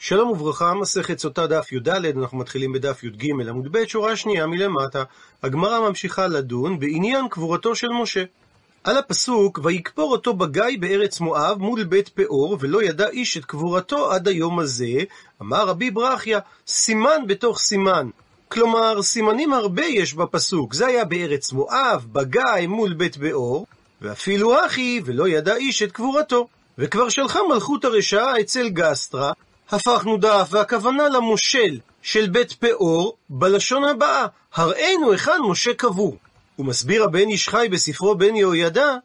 שלום וברכה, מסכת סוטה דף י"ד, אנחנו מתחילים בדף י"ג עמוד ב', שורה שנייה מלמטה. הגמרא ממשיכה לדון בעניין קבורתו של משה. על הפסוק, ויקפור אותו בגיא בארץ מואב מול בית פאור, ולא ידע איש את קבורתו עד היום הזה, אמר רבי ברכיה, סימן בתוך סימן. כלומר, סימנים הרבה יש בפסוק. זה היה בארץ מואב, בגיא מול בית פאור, ואפילו אחי, ולא ידע איש את קבורתו. וכבר שלחה מלכות הרשעה אצל גסטרה, הפכנו דף, והכוונה למושל של בית פאור, בלשון הבאה, הראינו היכן משה קבור. הוא מסביר הבן איש חי בספרו בן יהוידע,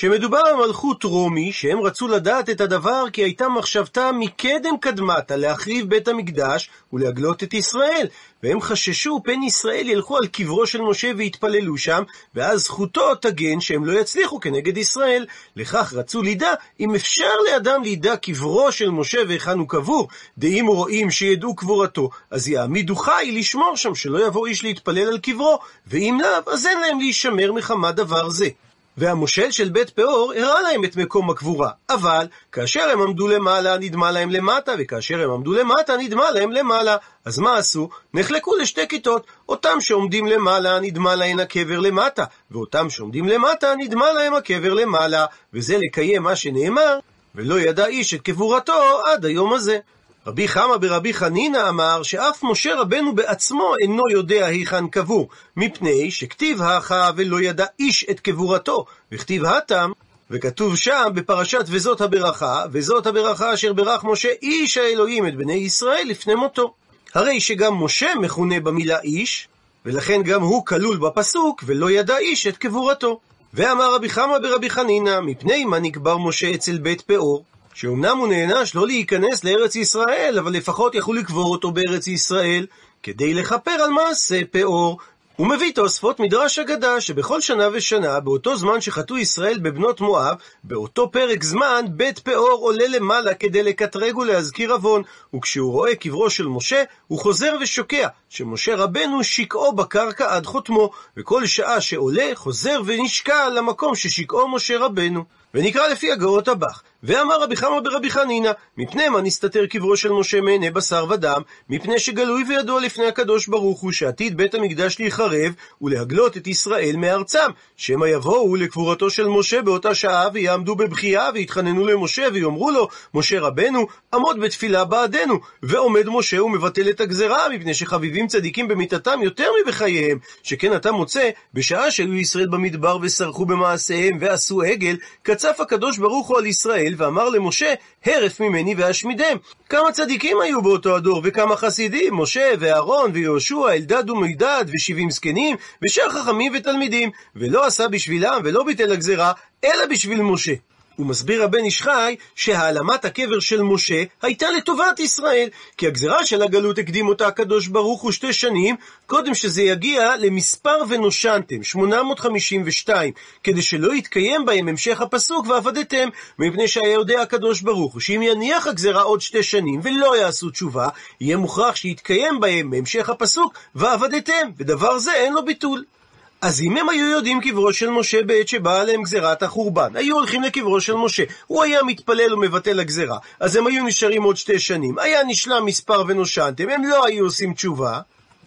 שמדובר על מלכות רומי, שהם רצו לדעת את הדבר כי הייתה מחשבתה מקדם קדמתה להחריב בית המקדש ולהגלות את ישראל, והם חששו פן ישראל ילכו על קברו של משה ויתפללו שם, ואז זכותו תגן שהם לא יצליחו כנגד ישראל. לכך רצו לידע אם אפשר לאדם לידע קברו של משה והיכן הוא קבור, דאם רואים שידעו קבורתו, אז יעמידו חי לשמור שם, שלא יבוא איש להתפלל על קברו, ואם לאו, אז אין להם להישמר מחמת דבר זה. והמושל של בית פאור הראה להם את מקום הקבורה. אבל כאשר הם עמדו למעלה, נדמה להם למטה, וכאשר הם עמדו למטה, נדמה להם למעלה. אז מה עשו? נחלקו לשתי כיתות. אותם שעומדים למעלה, נדמה להם הקבר למטה, ואותם שעומדים למטה, נדמה להם הקבר למעלה. וזה לקיים מה שנאמר, ולא ידע איש את קבורתו עד היום הזה. רבי חמא ברבי חנינא אמר שאף משה רבנו בעצמו אינו יודע היכן קבור, מפני שכתיב האחה ולא ידע איש את קבורתו, וכתיב התם, וכתוב שם בפרשת וזאת הברכה, וזאת הברכה אשר ברך משה איש האלוהים את בני ישראל לפני מותו. הרי שגם משה מכונה במילה איש, ולכן גם הוא כלול בפסוק, ולא ידע איש את קבורתו. ואמר רבי חמא ברבי חנינא, מפני מה נקבר משה אצל בית פאור? שאומנם הוא נענש לא להיכנס לארץ ישראל, אבל לפחות יכלו לקבור אותו בארץ ישראל, כדי לכפר על מעשה פאור. הוא מביא תוספות מדרש אגדה, שבכל שנה ושנה, באותו זמן שחטאו ישראל בבנות מואב, באותו פרק זמן, בית פאור עולה למעלה כדי לקטרג ולהזכיר עוון, וכשהוא רואה קברו של משה, הוא חוזר ושוקע, שמשה רבנו שקעו בקרקע עד חותמו, וכל שעה שעולה, חוזר ונשקע למקום ששקעו משה רבנו. ונקרא לפי הגאות הבך. ואמר רבי חמא ברבי חנינא, מפני מה נסתתר קברו של משה מעיני בשר ודם? מפני שגלוי וידוע לפני הקדוש ברוך הוא שעתיד בית המקדש להיחרב ולהגלות את ישראל מארצם, שמא יבואו לקבורתו של משה באותה שעה ויעמדו בבכייה ויתחננו למשה ויאמרו לו, משה רבנו, עמוד בתפילה בעדנו. ועומד משה ומבטל את הגזרה, מפני שחביבים צדיקים במיתתם יותר מבחייהם, שכן אתה מוצא, בשעה שהיו ישראל במדבר וסרחו במעשיהם ועשו עגל, קצף הקדוש ברוך הוא על ישראל ישראל, ואמר למשה, הרף ממני ואשמידם. כמה צדיקים היו באותו הדור, וכמה חסידים, משה ואהרון ויהושע, אלדד ומידד, ושבעים זקנים, ושאר חכמים ותלמידים, ולא עשה בשבילם ולא ביטל הגזרה, אלא בשביל משה. הוא מסביר הבן איש חי שהעלמת הקבר של משה הייתה לטובת ישראל, כי הגזרה של הגלות הקדים אותה הקדוש ברוך הוא שתי שנים, קודם שזה יגיע למספר ונושנתם, 852, כדי שלא יתקיים בהם המשך הפסוק ועבדתם, מפני שהיה יודע הקדוש ברוך הוא שאם יניח הגזרה עוד שתי שנים ולא יעשו תשובה, יהיה מוכרח שיתקיים בהם בהמשך הפסוק ועבדתם, ודבר זה אין לו ביטול. אז אם הם היו יודעים קברו של משה בעת שבאה עליהם גזירת החורבן, היו הולכים לקברו של משה, הוא היה מתפלל ומבטל הגזירה, אז הם היו נשארים עוד שתי שנים, היה נשלם מספר ונושנתם, הם לא היו עושים תשובה,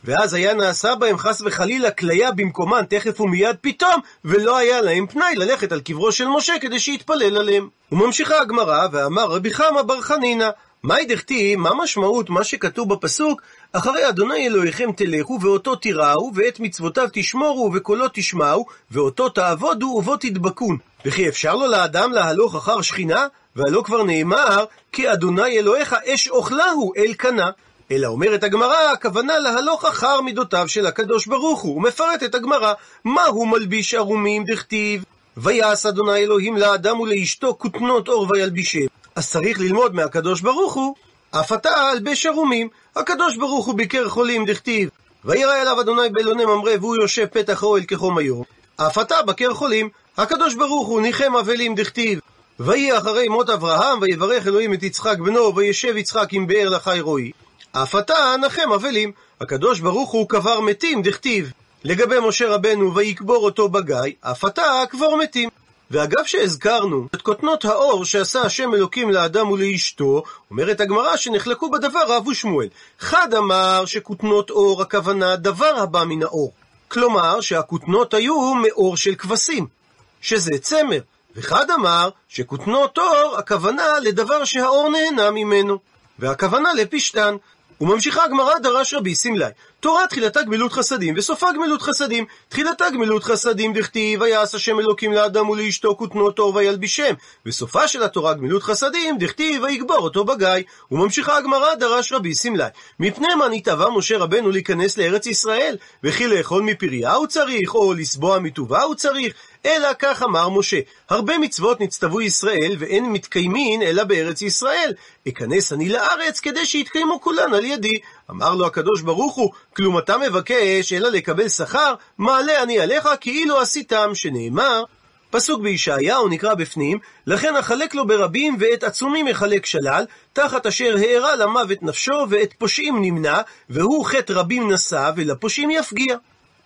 ואז היה נעשה בהם חס וחלילה כליה במקומן תכף ומיד פתאום, ולא היה להם פנאי ללכת על קברו של משה כדי שיתפלל עליהם. וממשיכה הגמרא, ואמר רבי חמא בר חנינא, מאי דכתיב, מה משמעות מה שכתוב בפסוק, אחרי אדוני אלוהיכם תלכו, ואותו תיראו, ואת מצוותיו תשמורו, וקולו תשמעו, ואותו תעבודו, ובו תדבקון. וכי אפשר לו לאדם להלוך אחר שכינה? והלא כבר נאמר, כי אדוני אלוהיך אש אוכלהו אל קנה. אלא אומרת הגמרא, הכוונה להלוך אחר מידותיו של הקדוש ברוך הוא, ומפרטת הגמרא, מהו מלביש ערומים דכתיב? ויעש אדוני אלוהים לאדם ולאשתו כותנות אור וילבישם. אז צריך ללמוד מהקדוש ברוך הוא, אף אתה אלבש ערומים. הקדוש ברוך הוא ביקר חולים דכתיב, וירא אליו אדוני באלוני ממרא והוא יושב פתח האוהל כחום היום. אף אתה בקר חולים. הקדוש ברוך הוא ניחם אבלים דכתיב, ויהי אחרי מות אברהם, ויברך אלוהים את יצחק בנו, וישב יצחק עם באר לחי רועי. אף אתה נחם אבלים. הקדוש ברוך הוא קבר מתים דכתיב. לגבי משה רבנו ויקבור אותו בגיא, אף אתה קבור מתים. ואגב שהזכרנו את כותנות האור שעשה השם אלוקים לאדם ולאשתו, אומרת הגמרא שנחלקו בדבר רב ושמואל. חד אמר שכותנות אור הכוונה דבר הבא מן האור. כלומר שהכותנות היו מאור של כבשים, שזה צמר. וחד אמר שכותנות אור הכוונה לדבר שהאור נהנה ממנו. והכוונה לפשתן. וממשיכה הגמרא דרש רבי סמלי, תורה תחילתה גמילות חסדים וסופה גמילות חסדים. תחילתה גמילות חסדים דכתיב ויעש השם אלוקים לאדם ולאשתו כותנות אור וילבישם. וסופה של התורה גמילות חסדים דכתיב ויגבור אותו בגיא. וממשיכה הגמרא דרש רבי סמלי, מפני מה נתעבה משה רבנו להיכנס לארץ ישראל? וכי לאכול מפריה הוא צריך, או לסבוע מטובה הוא צריך? אלא כך אמר משה, הרבה מצוות נצטוו ישראל, ואין מתקיימין אלא בארץ ישראל. אכנס אני לארץ כדי שיתקיימו כולן על ידי. אמר לו הקדוש ברוך הוא, כלום אתה מבקש אלא לקבל שכר? מעלה אני עליך כאילו עשיתם, שנאמר, פסוק בישעיהו נקרא בפנים, לכן אחלק לו ברבים ואת עצומים יחלק שלל, תחת אשר הארה למוות נפשו ואת פושעים נמנע, והוא חטא רבים נשא ולפושעים יפגיע.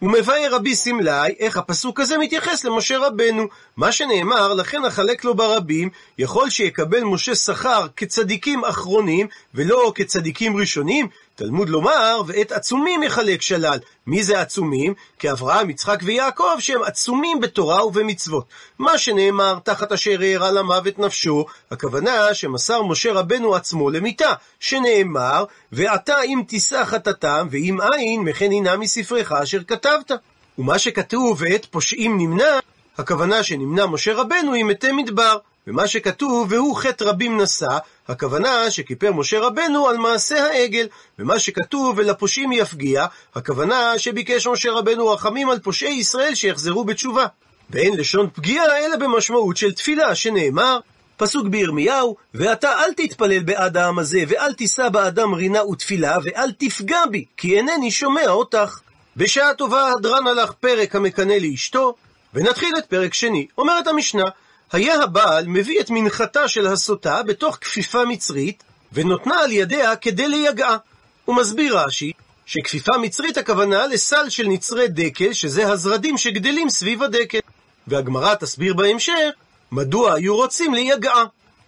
ומבאר רבי סמלי איך הפסוק הזה מתייחס למשה רבנו. מה שנאמר, לכן אחלק לו ברבים, יכול שיקבל משה שכר כצדיקים אחרונים, ולא כצדיקים ראשונים, תלמוד לומר, ואת עצומים יחלק שלל. מי זה עצומים? כי אברהם, יצחק ויעקב שהם עצומים בתורה ובמצוות. מה שנאמר, תחת אשר הערה למוות נפשו, הכוונה שמסר משה רבנו עצמו למיתה, שנאמר, ועתה אם תישא חטאתם, ואם אין, מכן הנה מספרך אשר כתבת. ומה שכתוב, ואת פושעים נמנע, הכוונה שנמנע משה רבנו עם מתי מדבר. ומה שכתוב, והוא חטא רבים נשא, הכוונה שכיפר משה רבנו על מעשה העגל. ומה שכתוב, ולפושעים יפגיע, הכוונה שביקש משה רבנו רחמים על פושעי ישראל שיחזרו בתשובה. ואין לשון פגיעה אלא במשמעות של תפילה, שנאמר, פסוק בירמיהו, ואתה אל תתפלל בעד העם הזה, ואל תישא באדם רינה ותפילה, ואל תפגע בי, כי אינני שומע אותך. בשעה טובה הדרן הלך פרק המקנא לאשתו, ונתחיל את פרק שני. אומרת המשנה, היה הבעל מביא את מנחתה של הסוטה בתוך כפיפה מצרית, ונותנה על ידיה כדי ליגעה. הוא מסביר רש"י, שכפיפה מצרית הכוונה לסל של נצרי דקל, שזה הזרדים שגדלים סביב הדקל. והגמרא תסביר בהמשך, מדוע היו רוצים ליגעה.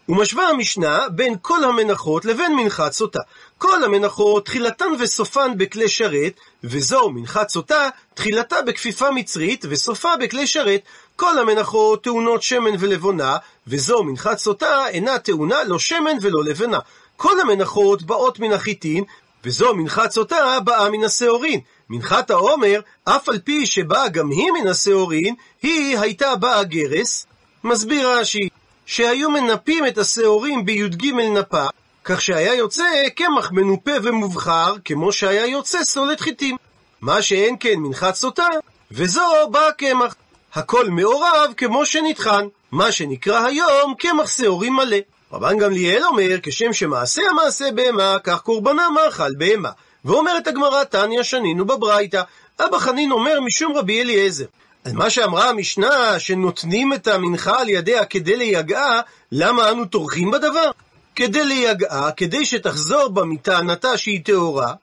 ומשווה המשנה בין כל המנחות לבין מנחת סוטה. כל המנחות, תחילתן וסופן בכלי שרת, וזו מנחת סוטה, תחילתה בכפיפה מצרית, וסופה בכלי שרת. כל המנחות טעונות שמן ולבונה, וזו מנחת סוטה אינה טעונה לא שמן ולא לבנה. כל המנחות באות מן החיטין, וזו מנחת סוטה באה מן השעורין. מנחת העומר, אף על פי שבאה גם היא מן השעורין, היא הייתה באה גרס. מסביר רש"י, שהיו מנפים את השעורים בי"ג נפה, כך שהיה יוצא קמח מנופה ומובחר, כמו שהיה יוצא סולת חיטים. מה שאין כן מנחת סוטה, וזו בא קמח. הכל מעורב כמו שנטחן, מה שנקרא היום קמח שעורים מלא. רבן גמליאל אומר, כשם שמעשה המעשה בהמה, כך קורבנה מאכל בהמה. ואומרת הגמרא, תניא שנינו בברייתא. אבא חנין אומר משום רבי אליעזר. על מה שאמרה המשנה, שנותנים את המנחה על ידיה כדי ליגעה, למה אנו טורחים בדבר? כדי ליגעה, כדי שתחזור בה מטענתה שהיא טהורה,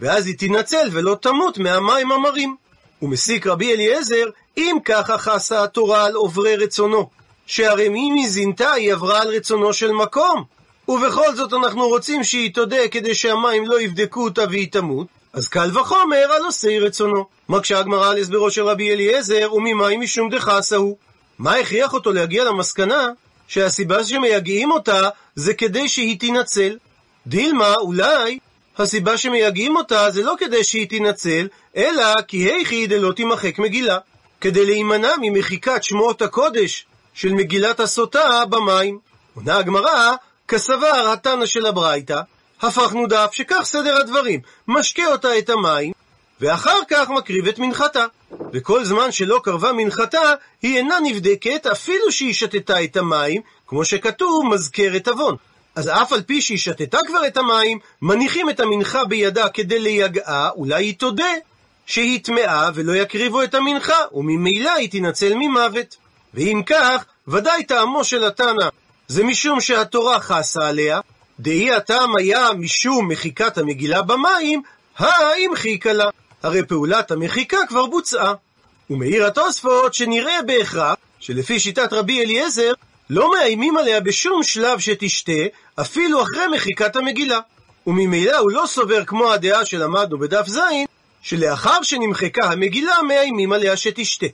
ואז היא תינצל ולא תמות מהמים המרים. ומסיק רבי אליעזר, אם ככה חסה התורה על עוברי רצונו, שהרי מי מזינתה היא עברה על רצונו של מקום, ובכל זאת אנחנו רוצים שהיא תודה כדי שהמים לא יבדקו אותה והיא תמות, אז קל וחומר על עושי רצונו. מקשה הגמרא על הסברו של רבי אליעזר, וממים משום דחסה הוא. מה הכריח אותו להגיע למסקנה שהסיבה שמייגעים אותה זה כדי שהיא תינצל? דילמה, אולי, הסיבה שמייגעים אותה זה לא כדי שהיא תינצל, אלא כי היכי דלא תימחק מגילה. כדי להימנע ממחיקת שמות הקודש של מגילת הסוטה במים. עונה הגמרא, כסבר התנא של הברייתא, הפכנו דף שכך סדר הדברים, משקה אותה את המים, ואחר כך מקריב את מנחתה. וכל זמן שלא קרבה מנחתה, היא אינה נבדקת אפילו שהיא שתתה את המים, כמו שכתוב מזכרת עוון. אז אף על פי שהיא שתתה כבר את המים, מניחים את המנחה בידה כדי ליגעה, אולי היא תודה שהיא טמאה ולא יקריבו את המנחה, וממילא היא תינצל ממוות. ואם כך, ודאי טעמו של התנא זה משום שהתורה חסה עליה, דהי הטעם היה משום מחיקת המגילה במים, חיכה לה. הרי פעולת המחיקה כבר בוצעה. ומעיר התוספות שנראה בהכרח שלפי שיטת רבי אליעזר, לא מאיימים עליה בשום שלב שתשתה, אפילו אחרי מחיקת המגילה. וממילא הוא לא סובר כמו הדעה שלמדנו בדף ז', שלאחר שנמחקה המגילה מאיימים עליה שתשתה.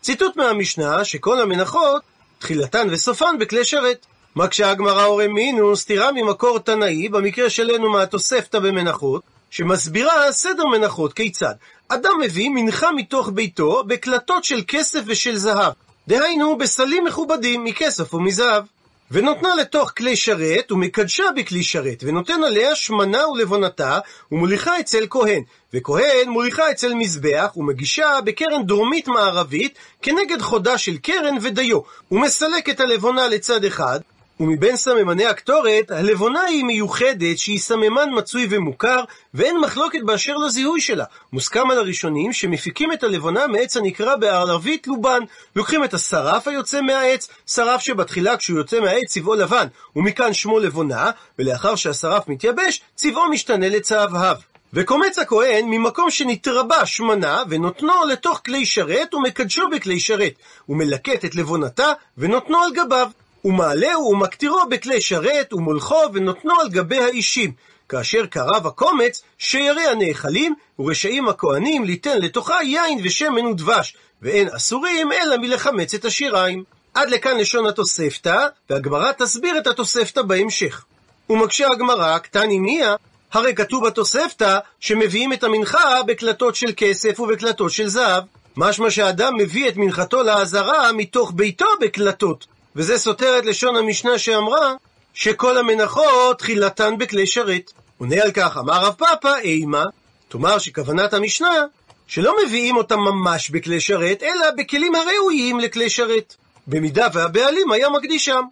ציטוט מהמשנה שכל המנחות, תחילתן וסופן בכלי שרת. מקשה הגמרא הורה מינוס, סתירה ממקור תנאי, במקרה שלנו מהתוספתא במנחות, שמסבירה סדר מנחות כיצד. אדם מביא מנחה מתוך ביתו בקלטות של כסף ושל זהב. דהיינו, בסלים מכובדים מכסף ומזהב. ונותנה לתוך כלי שרת, ומקדשה בכלי שרת, ונותן עליה שמנה ולבונתה, ומוליכה אצל כהן, וכהן מוליכה אצל מזבח, ומגישה בקרן דרומית מערבית, כנגד חודה של קרן ודיו, ומסלק את הלבונה לצד אחד, ומבין סממני הקטורת, הלבונה היא מיוחדת שהיא סממן מצוי ומוכר, ואין מחלוקת באשר לזיהוי שלה. מוסכם על הראשונים שמפיקים את הלבונה מעץ הנקרא בערבית לובן. לוקחים את השרף היוצא מהעץ, שרף שבתחילה כשהוא יוצא מהעץ צבעו לבן, ומכאן שמו לבונה, ולאחר שהשרף מתייבש, צבעו משתנה לצהבהב. וקומץ הכהן ממקום שנתרבה שמנה, ונותנו לתוך כלי שרת, ומקדשו בכלי שרת. ומלקט את לבונתה, ונותנו על גביו. ומעלהו ומקטירו בכלי שרת, ומולכו ונותנו על גבי האישים. כאשר קרב הקומץ, שיירי הנאכלים, ורשעים הכהנים ליתן לתוכה יין ושמן ודבש, ואין אסורים אלא מלחמץ את השיריים. עד לכאן לשון התוספתא, והגמרא תסביר את התוספתא בהמשך. ומקשה הגמרא, קטני מיה, הרי כתוב בתוספתא שמביאים את המנחה בקלטות של כסף ובקלטות של זהב. משמע שאדם מביא את מנחתו לעזרה מתוך ביתו בקלטות. וזה סותר את לשון המשנה שאמרה שכל המנחות תחילתן בכלי שרת. עונה על כך, אמר רב פאפא, אימה, תאמר שכוונת המשנה שלא מביאים אותם ממש בכלי שרת, אלא בכלים הראויים לכלי שרת. במידה והבעלים היה מקדישם.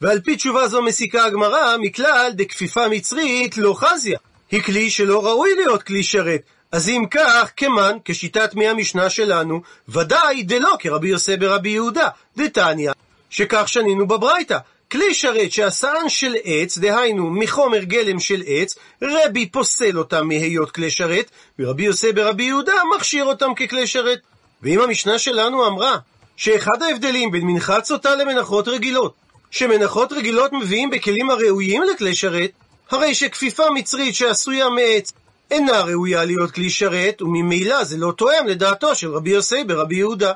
ועל פי תשובה זו מסיקה הגמרא מכלל דכפיפה מצרית לא חזיה. היא כלי שלא ראוי להיות כלי שרת. אז אם כך, כמן, כשיטת מי המשנה שלנו, ודאי דלא כרבי יוסי ברבי יהודה, דתניא. שכך שנינו בברייתא. כלי שרת שעשאן של עץ, דהיינו מחומר גלם של עץ, רבי פוסל אותם מהיות כלי שרת, ורבי יוסי ברבי יהודה מכשיר אותם ככלי שרת. ואם המשנה שלנו אמרה שאחד ההבדלים בין מנחת סוטה למנחות רגילות, שמנחות רגילות מביאים בכלים הראויים לכלי שרת, הרי שכפיפה מצרית שעשויה מעץ אינה ראויה להיות כלי שרת, וממילא זה לא תואם לדעתו של רבי יוסי ברבי יהודה.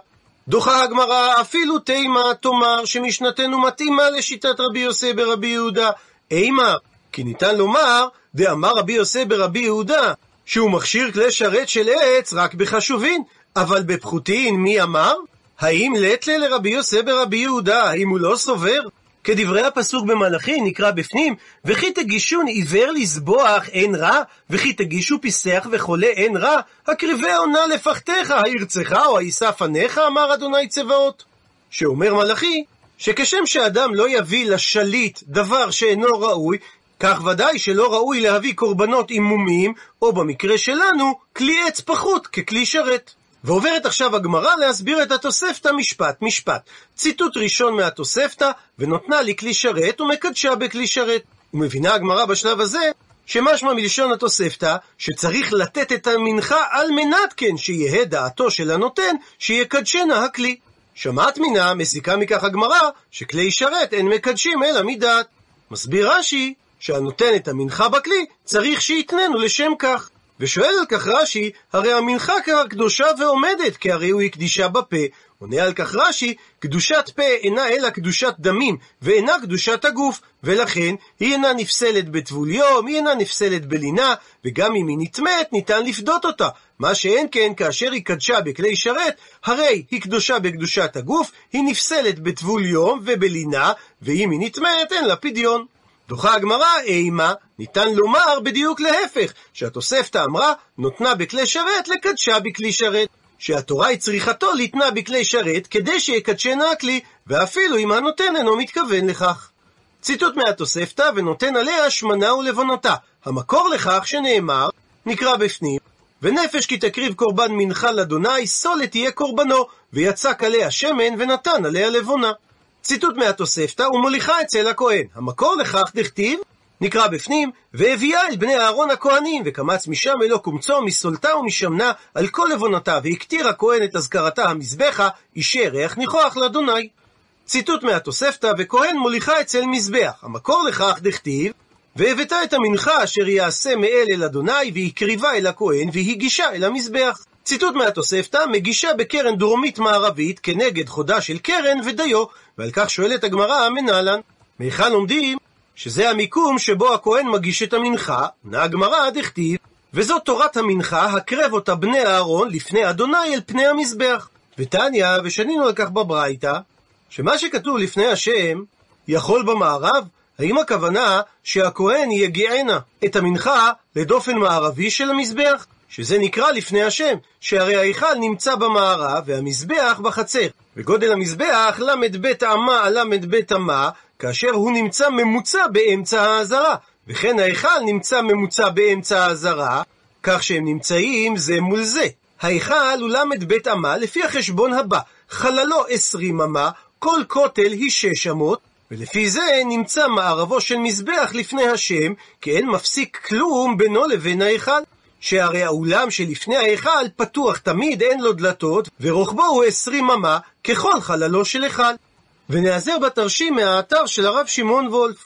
דוחה הגמרא, אפילו תימה תאמר שמשנתנו מתאימה לשיטת רבי יוסי ברבי יהודה. אימה, כי ניתן לומר, דאמר רבי יוסי ברבי יהודה, שהוא מכשיר כלי שרת של עץ רק בחשובין, אבל בפחותין מי אמר? האם לטלה לרבי יוסי ברבי יהודה, האם הוא לא סובר? כדברי הפסוק במלאכי נקרא בפנים, וכי תגישון עיוור לזבוח אין רע, וכי תגישו פיסח וחולה אין רע, הקריבי עונה לפחתך, הירצך או הישא פניך, אמר אדוני צבאות. שאומר מלאכי, שכשם שאדם לא יביא לשליט דבר שאינו ראוי, כך ודאי שלא ראוי להביא קורבנות עם מומים, או במקרה שלנו, כלי עץ פחות ככלי שרת. ועוברת עכשיו הגמרא להסביר את התוספתא משפט משפט. ציטוט ראשון מהתוספתא, ונותנה לי כלי שרת ומקדשה בכלי שרת. ומבינה הגמרא בשלב הזה, שמשמע מלשון התוספתא, שצריך לתת את המנחה על מנת כן שיהא דעתו של הנותן, שיקדשנה הכלי. שמעת מינה, מסיקה מכך הגמרא, שכלי שרת אין מקדשים אלא מדעת. מסביר רש"י, שהנותן את המנחה בכלי, צריך שיתננו לשם כך. ושואל על כך רש"י, הרי המנחה כבר קדושה ועומדת, כי הרי הוא הקדישה בפה. עונה על כך רש"י, קדושת פה אינה אלא קדושת דמים, ואינה קדושת הגוף, ולכן היא אינה נפסלת בטבול יום, היא אינה נפסלת בלינה, וגם אם היא נטמאת, ניתן לפדות אותה. מה שאין כן, כאשר היא קדשה בכלי שרת, הרי היא קדושה בקדושת הגוף, היא נפסלת בטבול יום ובלינה, ואם היא נטמאת, אין לה פדיון. דוחה הגמרא, אימה, ניתן לומר בדיוק להפך, שהתוספתא אמרה, נותנה בכלי שרת לקדשה בכלי שרת. שהתורה היא צריכתו לתנה בכלי שרת, כדי שיקדשנה הכלי, ואפילו אם הנותן אינו מתכוון לכך. ציטוט מהתוספתא, ונותן עליה שמנה ולבונתה. המקור לכך שנאמר, נקרא בפנים, ונפש כי תקריב קורבן מנחה לאדוני, סולת תהיה קורבנו, ויצק עליה שמן, ונתן עליה לבונה. ציטוט מהתוספתא, ומוליכה אצל הכהן. המקור לכך דכתיב, נקרא בפנים, והביאה אל בני אהרון הכהנים, וקמץ משם אלו קומצו, מסולתה ומשמנה, על כל עוונותיו, והקטיר הכהן את אזכרתה המזבחה, אישר ריח ניחוח לאדוני. ציטוט מהתוספתא, וכהן מוליכה אצל מזבח. המקור לכך דכתיב, והבאתה את המנחה אשר יעשה מאל אל אדוני, והקריבה אל הכהן, והגישה אל המזבח. ציטוט מהתוספתא, מגישה בקרן דרומית מערבית כנגד חודה של קרן ודיו, ועל כך שואלת הגמרא מנהלן. מהיכן לומדים שזה המיקום שבו הכהן מגיש את המנחה, עונה הגמרא דכתיב, וזאת תורת המנחה, הקרב אותה בני אהרון לפני אדוני אל פני המזבח. ותניא, ושנינו על כך בברייתא, שמה שכתוב לפני השם, יכול במערב, האם הכוונה שהכהן יגיענה את המנחה לדופן מערבי של המזבח? שזה נקרא לפני השם, שהרי ההיכל נמצא במערב והמזבח בחצר. וגודל המזבח ל"ב אמה על ל"ב אמה, כאשר הוא נמצא ממוצע באמצע העזרה. וכן ההיכל נמצא ממוצע באמצע העזרה, כך שהם נמצאים זה מול זה. ההיכל הוא ל"ב אמה לפי החשבון הבא, חללו עשרים אמה, כל כותל היא שש אמות, ולפי זה נמצא מערבו של מזבח לפני השם, כי אין מפסיק כלום בינו לבין ההיכל. שהרי האולם שלפני ההיכל פתוח תמיד, אין לו דלתות, ורוחבו הוא עשרים אמה, ככל חללו של היכל. ונעזר בתרשים מהאתר של הרב שמעון וולף.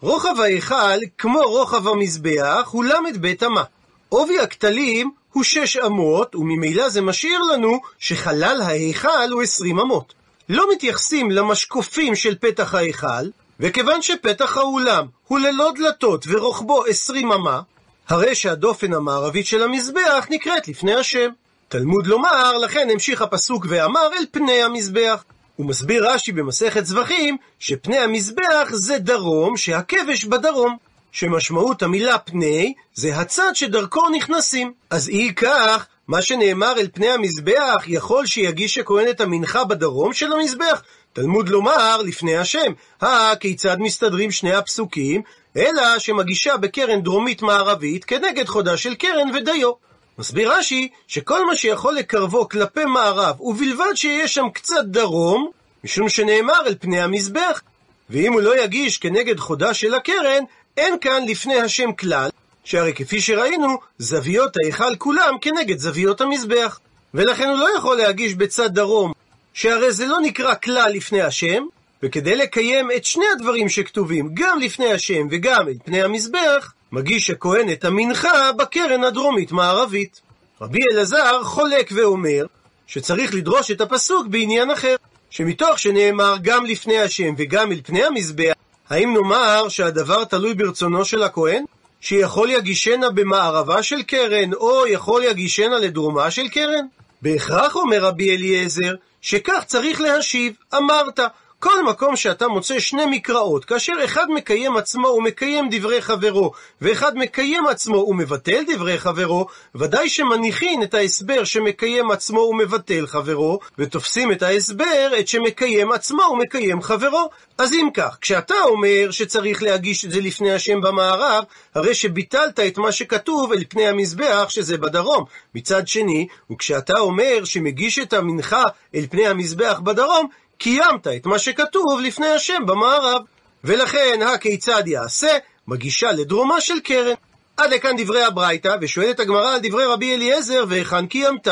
רוחב ההיכל, כמו רוחב המזבח, הוא ל"ב אמה. עובי הכתלים הוא שש אמות, וממילא זה משאיר לנו שחלל ההיכל הוא עשרים אמות. לא מתייחסים למשקופים של פתח ההיכל, וכיוון שפתח האולם הוא ללא דלתות ורוחבו עשרים אמה, הרי שהדופן המערבית של המזבח נקראת לפני השם. תלמוד לומר, לכן המשיך הפסוק ואמר אל פני המזבח. הוא מסביר רש"י במסכת זבחים, שפני המזבח זה דרום, שהכבש בדרום. שמשמעות המילה פני זה הצד שדרכו נכנסים. אז אי כך, מה שנאמר אל פני המזבח, יכול שיגיש הכהן את המנחה בדרום של המזבח? תלמוד לומר לפני השם, הא כיצד מסתדרים שני הפסוקים, אלא שמגישה בקרן דרומית מערבית כנגד חודה של קרן ודיו. מסביר רש"י שכל מה שיכול לקרבו כלפי מערב, ובלבד שיהיה שם קצת דרום, משום שנאמר אל פני המזבח. ואם הוא לא יגיש כנגד חודה של הקרן, אין כאן לפני השם כלל, שהרי כפי שראינו, זוויות ההיכל כולם כנגד זוויות המזבח. ולכן הוא לא יכול להגיש בצד דרום, שהרי זה לא נקרא כלל לפני השם, וכדי לקיים את שני הדברים שכתובים, גם לפני השם וגם את פני המזבח, מגיש הכהן את המנחה בקרן הדרומית-מערבית. רבי אלעזר חולק ואומר שצריך לדרוש את הפסוק בעניין אחר, שמתוך שנאמר גם לפני השם וגם אל פני המזבח, האם נאמר שהדבר תלוי ברצונו של הכהן? שיכול יגישנה במערבה של קרן, או יכול יגישנה לדרומה של קרן? בהכרח אומר רבי אליעזר, שכך צריך להשיב, אמרת, כל מקום שאתה מוצא שני מקראות, כאשר אחד מקיים עצמו ומקיים דברי חברו, ואחד מקיים עצמו ומבטל דברי חברו, ודאי שמניחין את ההסבר שמקיים עצמו ומבטל חברו, ותופסים את ההסבר את שמקיים עצמו ומקיים חברו. אז אם כך, כשאתה אומר שצריך להגיש את זה לפני השם במערב, הרי שביטלת את מה שכתוב אל פני המזבח שזה בדרום. מצד שני, וכשאתה אומר שמגיש את המנחה אל פני המזבח בדרום, קיימת את מה שכתוב לפני השם במערב. ולכן, הכיצד יעשה? מגישה לדרומה של קרן. עד לכאן דברי הברייתא, ושואלת הגמרא על דברי רבי אליעזר, והיכן קיימת?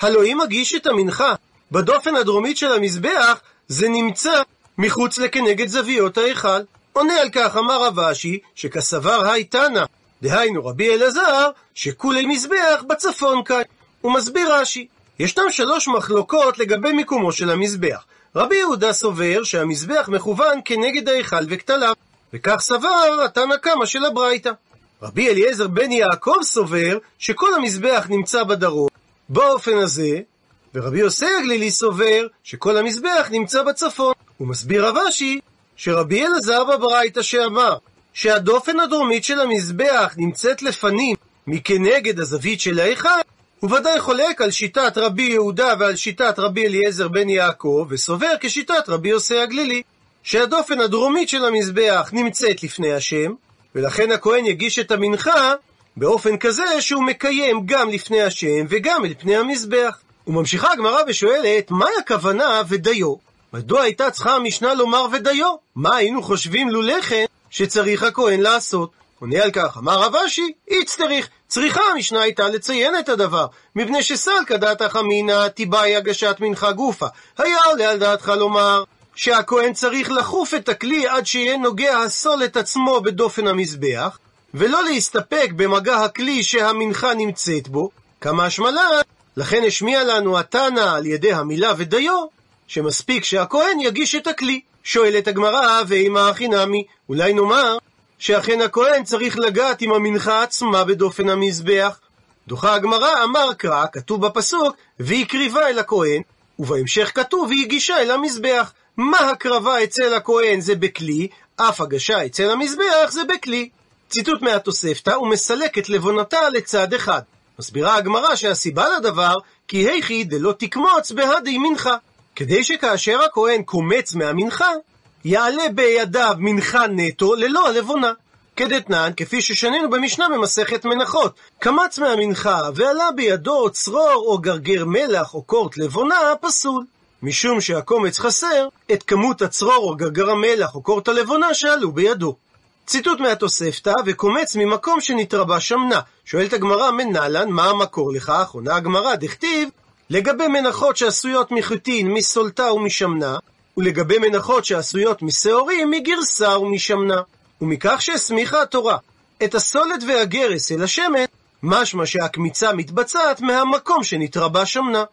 הלא אם מגיש את המנחה בדופן הדרומית של המזבח, זה נמצא מחוץ לכנגד זוויות ההיכל. עונה על כך אמר רב אשי, שכסבר היי תנא, דהיינו רבי אלעזר, שכולי מזבח בצפון כאן. הוא מסביר רש"י, ישנם שלוש מחלוקות לגבי מיקומו של המזבח. רבי יהודה סובר שהמזבח מכוון כנגד ההיכל וכתליו, וכך סבר התנא קמא של הברייתא. רבי אליעזר בן יעקב סובר שכל המזבח נמצא בדרום, באופן הזה, ורבי יוסי הגלילי סובר שכל המזבח נמצא בצפון. הוא מסביר רבשי שרבי אלעזר בברייתא שאמר שהדופן הדרומית של המזבח נמצאת לפנים מכנגד הזווית של ההיכל, הוא ודאי חולק על שיטת רבי יהודה ועל שיטת רבי אליעזר בן יעקב, וסובר כשיטת רבי יוסי הגלילי, שהדופן הדרומית של המזבח נמצאת לפני השם, ולכן הכהן יגיש את המנחה באופן כזה שהוא מקיים גם לפני השם וגם אל פני המזבח. וממשיכה הגמרא ושואלת, מהי הכוונה ודיו? מדוע הייתה צריכה המשנה לומר ודיו? מה היינו חושבים לולא כן, שצריך הכהן לעשות. עונה על כך, אמר רב אשי, איץ צריך. צריכה המשנה הייתה לציין את הדבר, מפני שסלקא דעתך אמינא תיבאי הגשת מנחה גופה. היה עולה על דעתך לומר שהכהן צריך לחוף את הכלי עד שיהיה נוגע הסול את עצמו בדופן המזבח, ולא להסתפק במגע הכלי שהמנחה נמצאת בו, כמה השמלה, לכן השמיע לנו התנא על ידי המילה ודיו, שמספיק שהכהן יגיש את הכלי. שואלת הגמרא, ואימה הכי נמי, אולי נאמר שאכן הכהן צריך לגעת עם המנחה עצמה בדופן המזבח. דוחה הגמרא, אמר קרא, כתוב בפסוק, והקריבה אל הכהן, ובהמשך כתוב, והגישה אל המזבח. מה הקרבה אצל הכהן זה בכלי, אף הגשה אצל המזבח זה בכלי. ציטוט מהתוספתא, ומסלק את לבונתה לצד אחד. מסבירה הגמרא שהסיבה לדבר, כי היכי דלא תקמוץ בהדי מנחה. כדי שכאשר הכהן קומץ מהמנחה, יעלה בידיו מנחה נטו ללא הלבונה. כדתנן, כפי ששנינו במשנה במסכת מנחות, קמץ מהמנחה ועלה בידו צרור או גרגר מלח או קורט לבונה, פסול. משום שהקומץ חסר את כמות הצרור או גרגר המלח או קורט הלבונה שעלו בידו. ציטוט מהתוספתא, וקומץ ממקום שנתרבה שמנה. שואלת הגמרא, מנהלן, מה המקור לכך? עונה הגמרא, דכתיב, לגבי מנחות שעשויות מחיטין, מסולתה ומשמנה, ולגבי מנחות שעשויות משעורים, מגרסה ומשמנה. ומכך שהסמיכה התורה את הסולת והגרס אל השמן, משמע שהקמיצה מתבצעת מהמקום שנתרבה שמנה.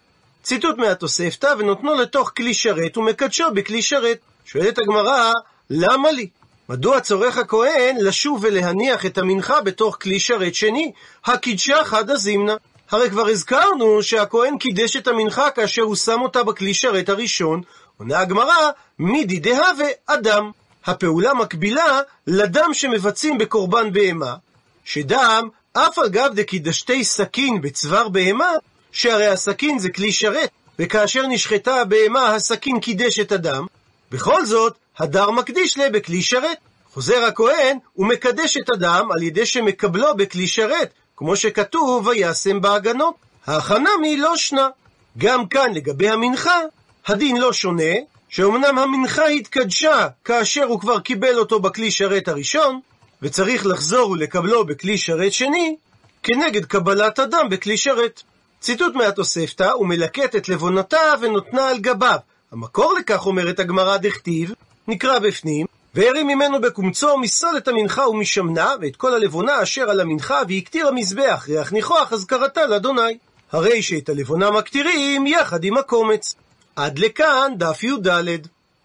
ציטוט מהתוספתא, ונותנו לתוך כלי שרת ומקדשו בכלי שרת. שואלת הגמרא, למה לי? מדוע צורך הכהן לשוב ולהניח את המנחה בתוך כלי שרת שני? הקידשה חד הזימנה. הרי כבר הזכרנו שהכהן קידש את המנחה כאשר הוא שם אותה בכלי שרת הראשון, עונה הגמרא, מידי דהווה אדם. הפעולה מקבילה לדם שמבצעים בקורבן בהמה, שדם, אף אגב דקידשתי סכין בצוואר בהמה, שהרי הסכין זה כלי שרת, וכאשר נשחטה הבהמה הסכין קידש את הדם, בכל זאת, הדר מקדיש לה בכלי שרת. חוזר הכהן ומקדש את הדם על ידי שמקבלו בכלי שרת, כמו שכתוב, וישם בהגנות. ההכנה מי לא שנה. גם כאן לגבי המנחה, הדין לא שונה, שאומנם המנחה התקדשה כאשר הוא כבר קיבל אותו בכלי שרת הראשון, וצריך לחזור ולקבלו בכלי שרת שני, כנגד קבלת הדם בכלי שרת. ציטוט מהתוספתא, הוא מלקט את לבונתה ונותנה על גביו. המקור לכך, אומרת הגמרא דכתיב, נקרא בפנים, והרים ממנו בקומצו מסול את המנחה ומשמנה, ואת כל הלבונה אשר על המנחה, והקטיר המזבח ריח ניחוח, אזכרתה לאדוני. הרי שאת הלבונה מקטירים יחד עם הקומץ. עד לכאן דף י"ד.